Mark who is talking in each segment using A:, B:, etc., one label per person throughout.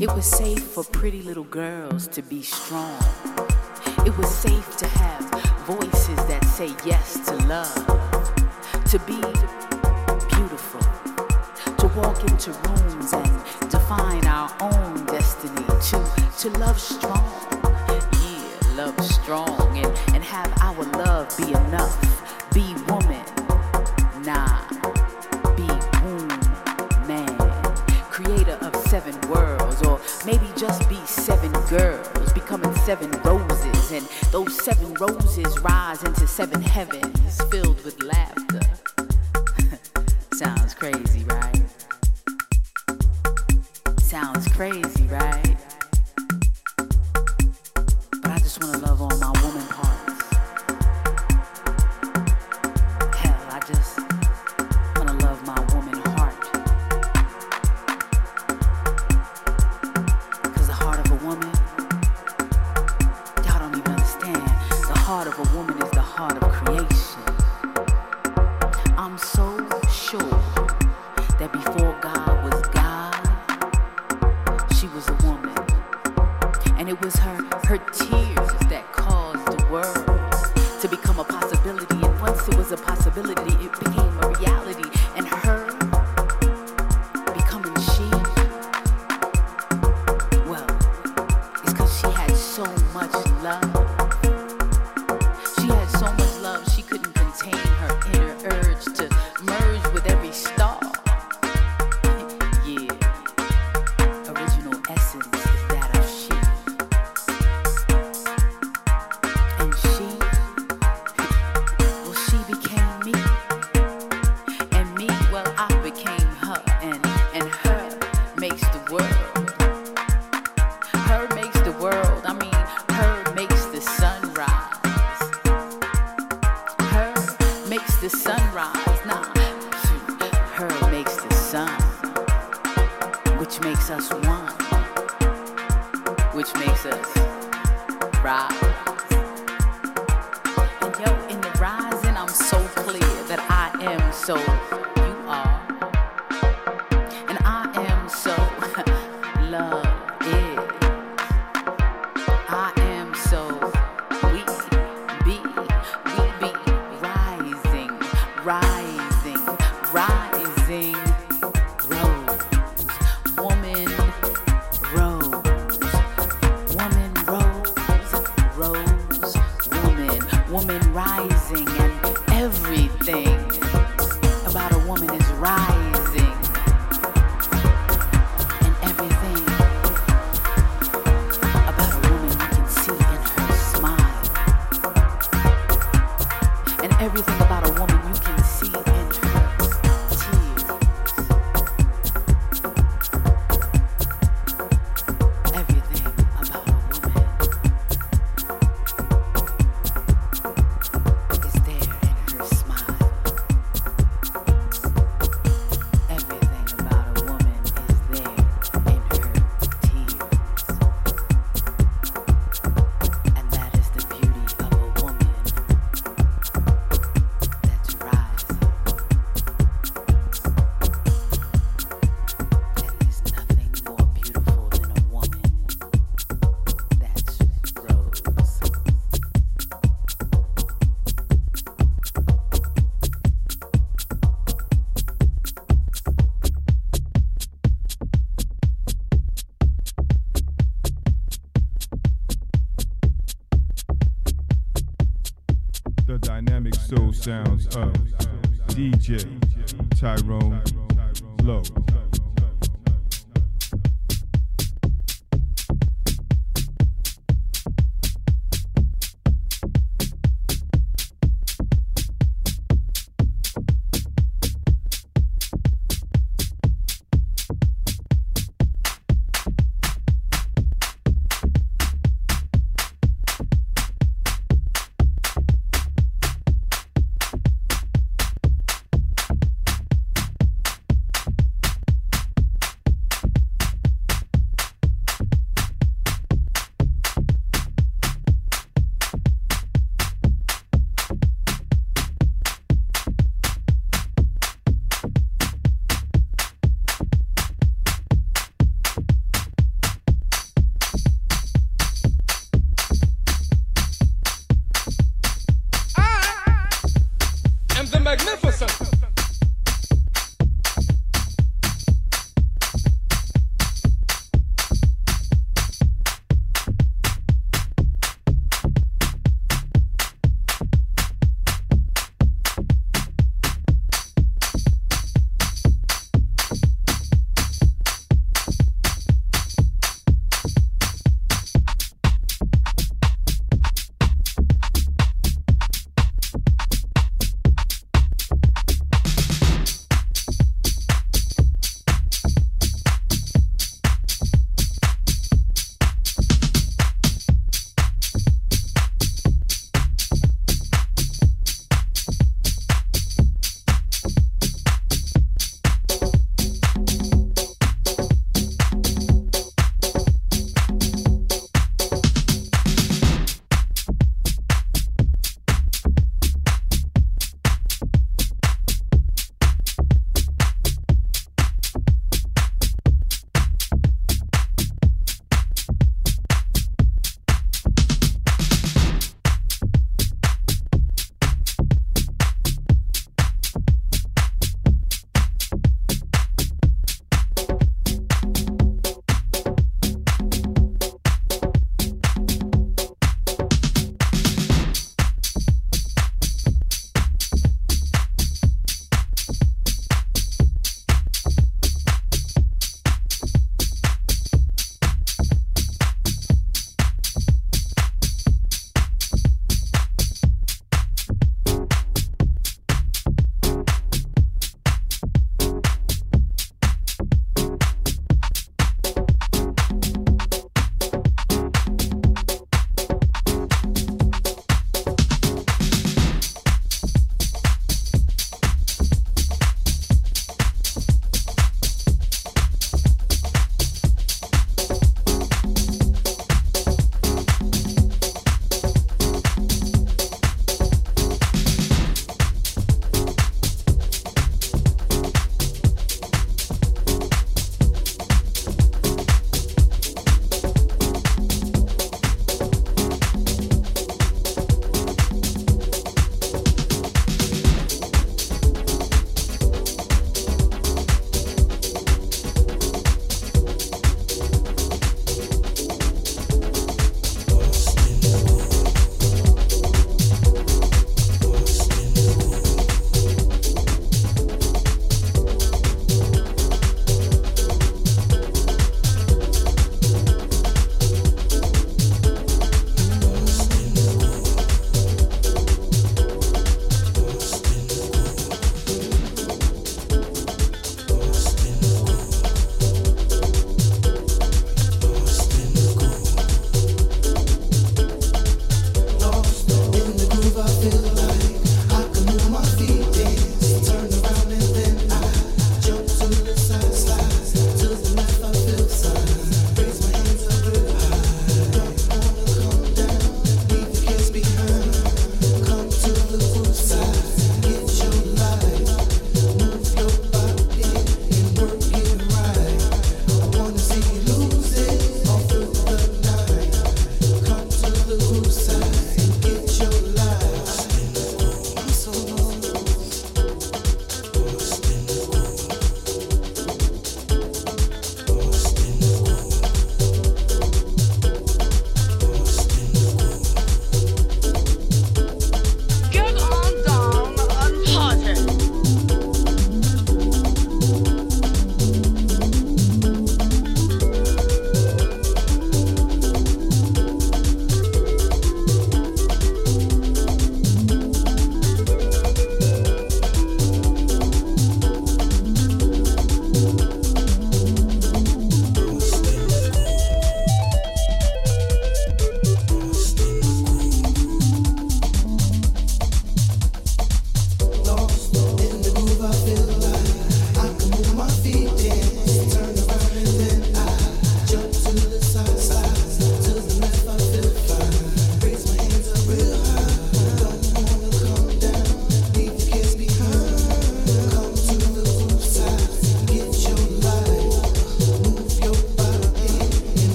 A: It was safe for pretty little girls to be strong. It was safe to have voices that say yes to love, to be beautiful, to walk into rooms and define our own destiny, to, to love strong, yeah, love strong, and, and have our love be enough, be seven roses, and those seven roses rise into seven heavens. Sounds of
B: DJ Tyrone Lowe.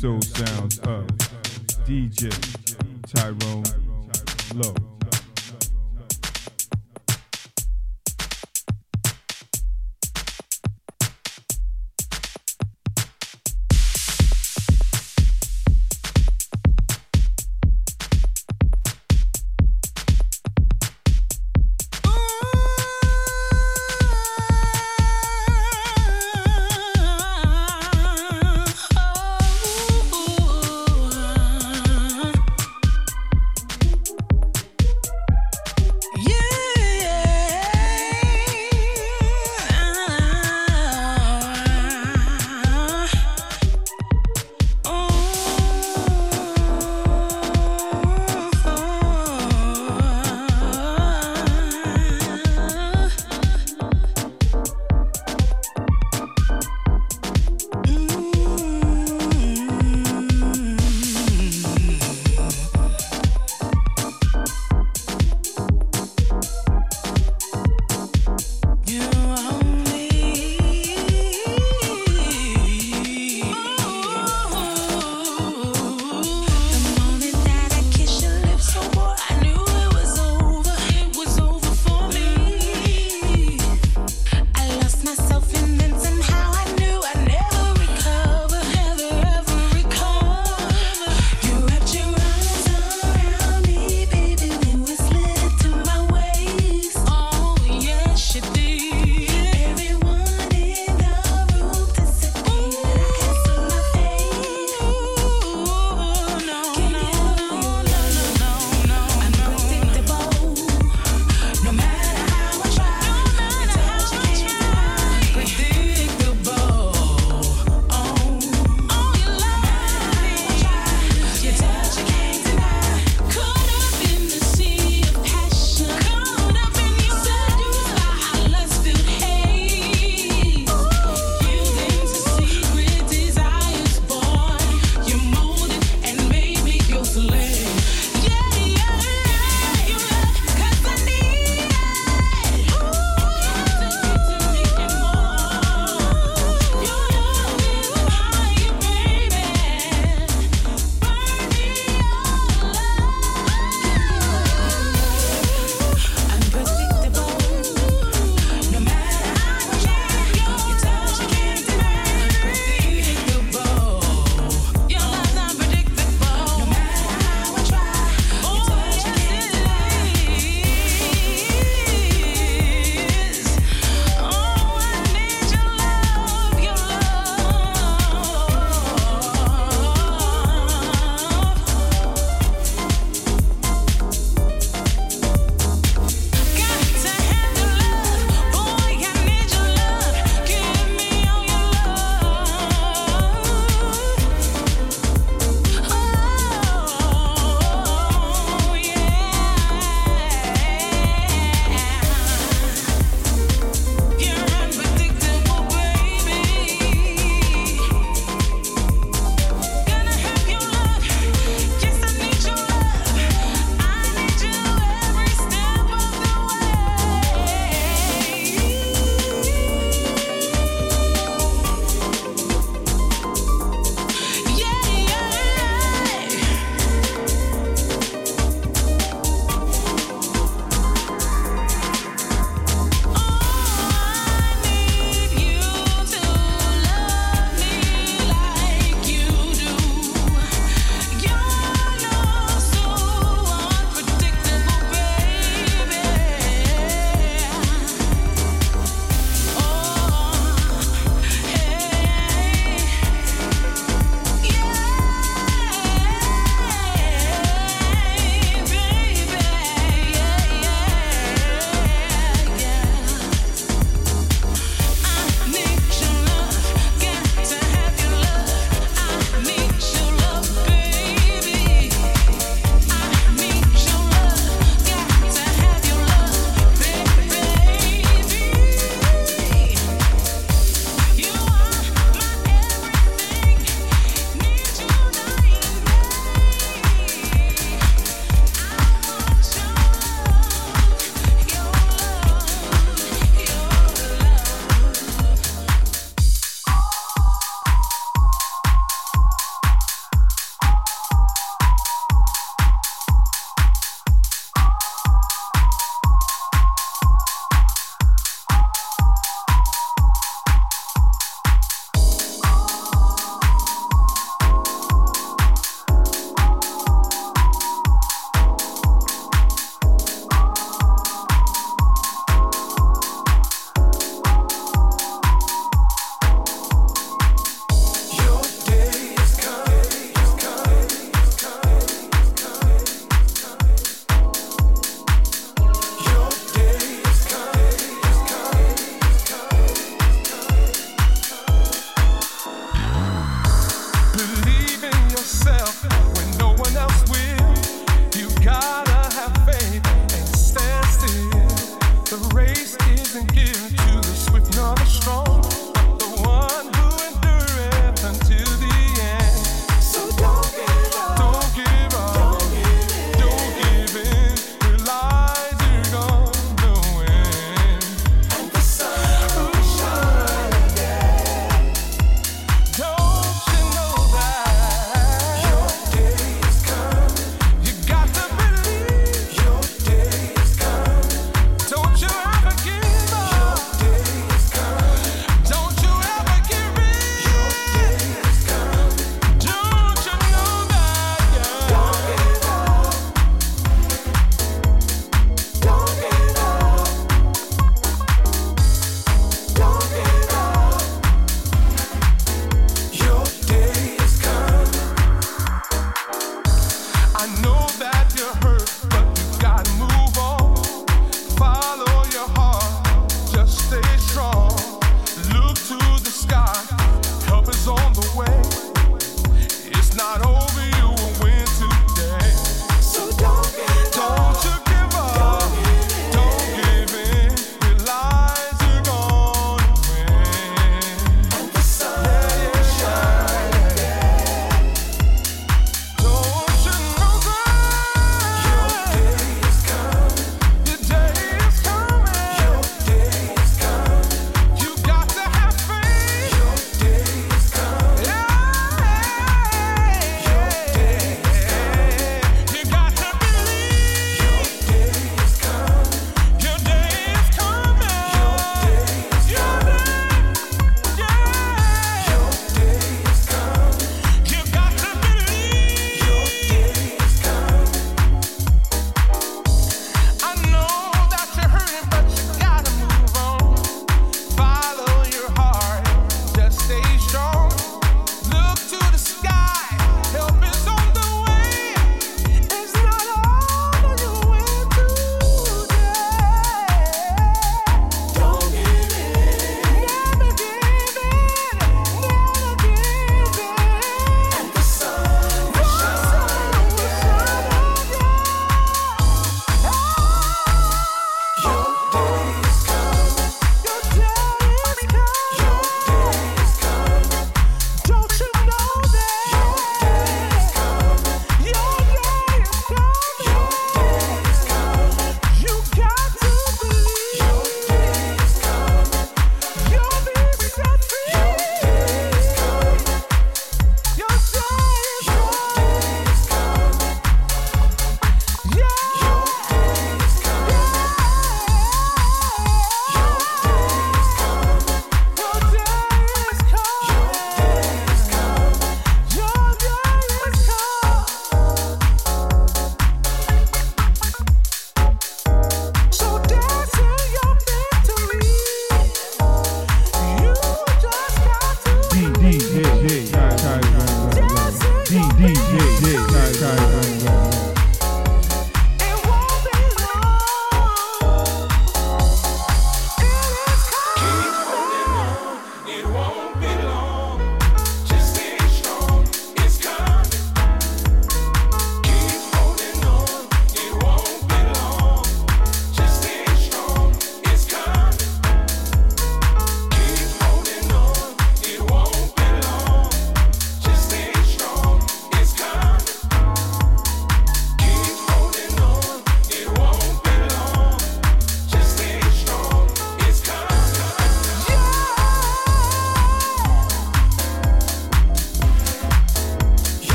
B: Dynamic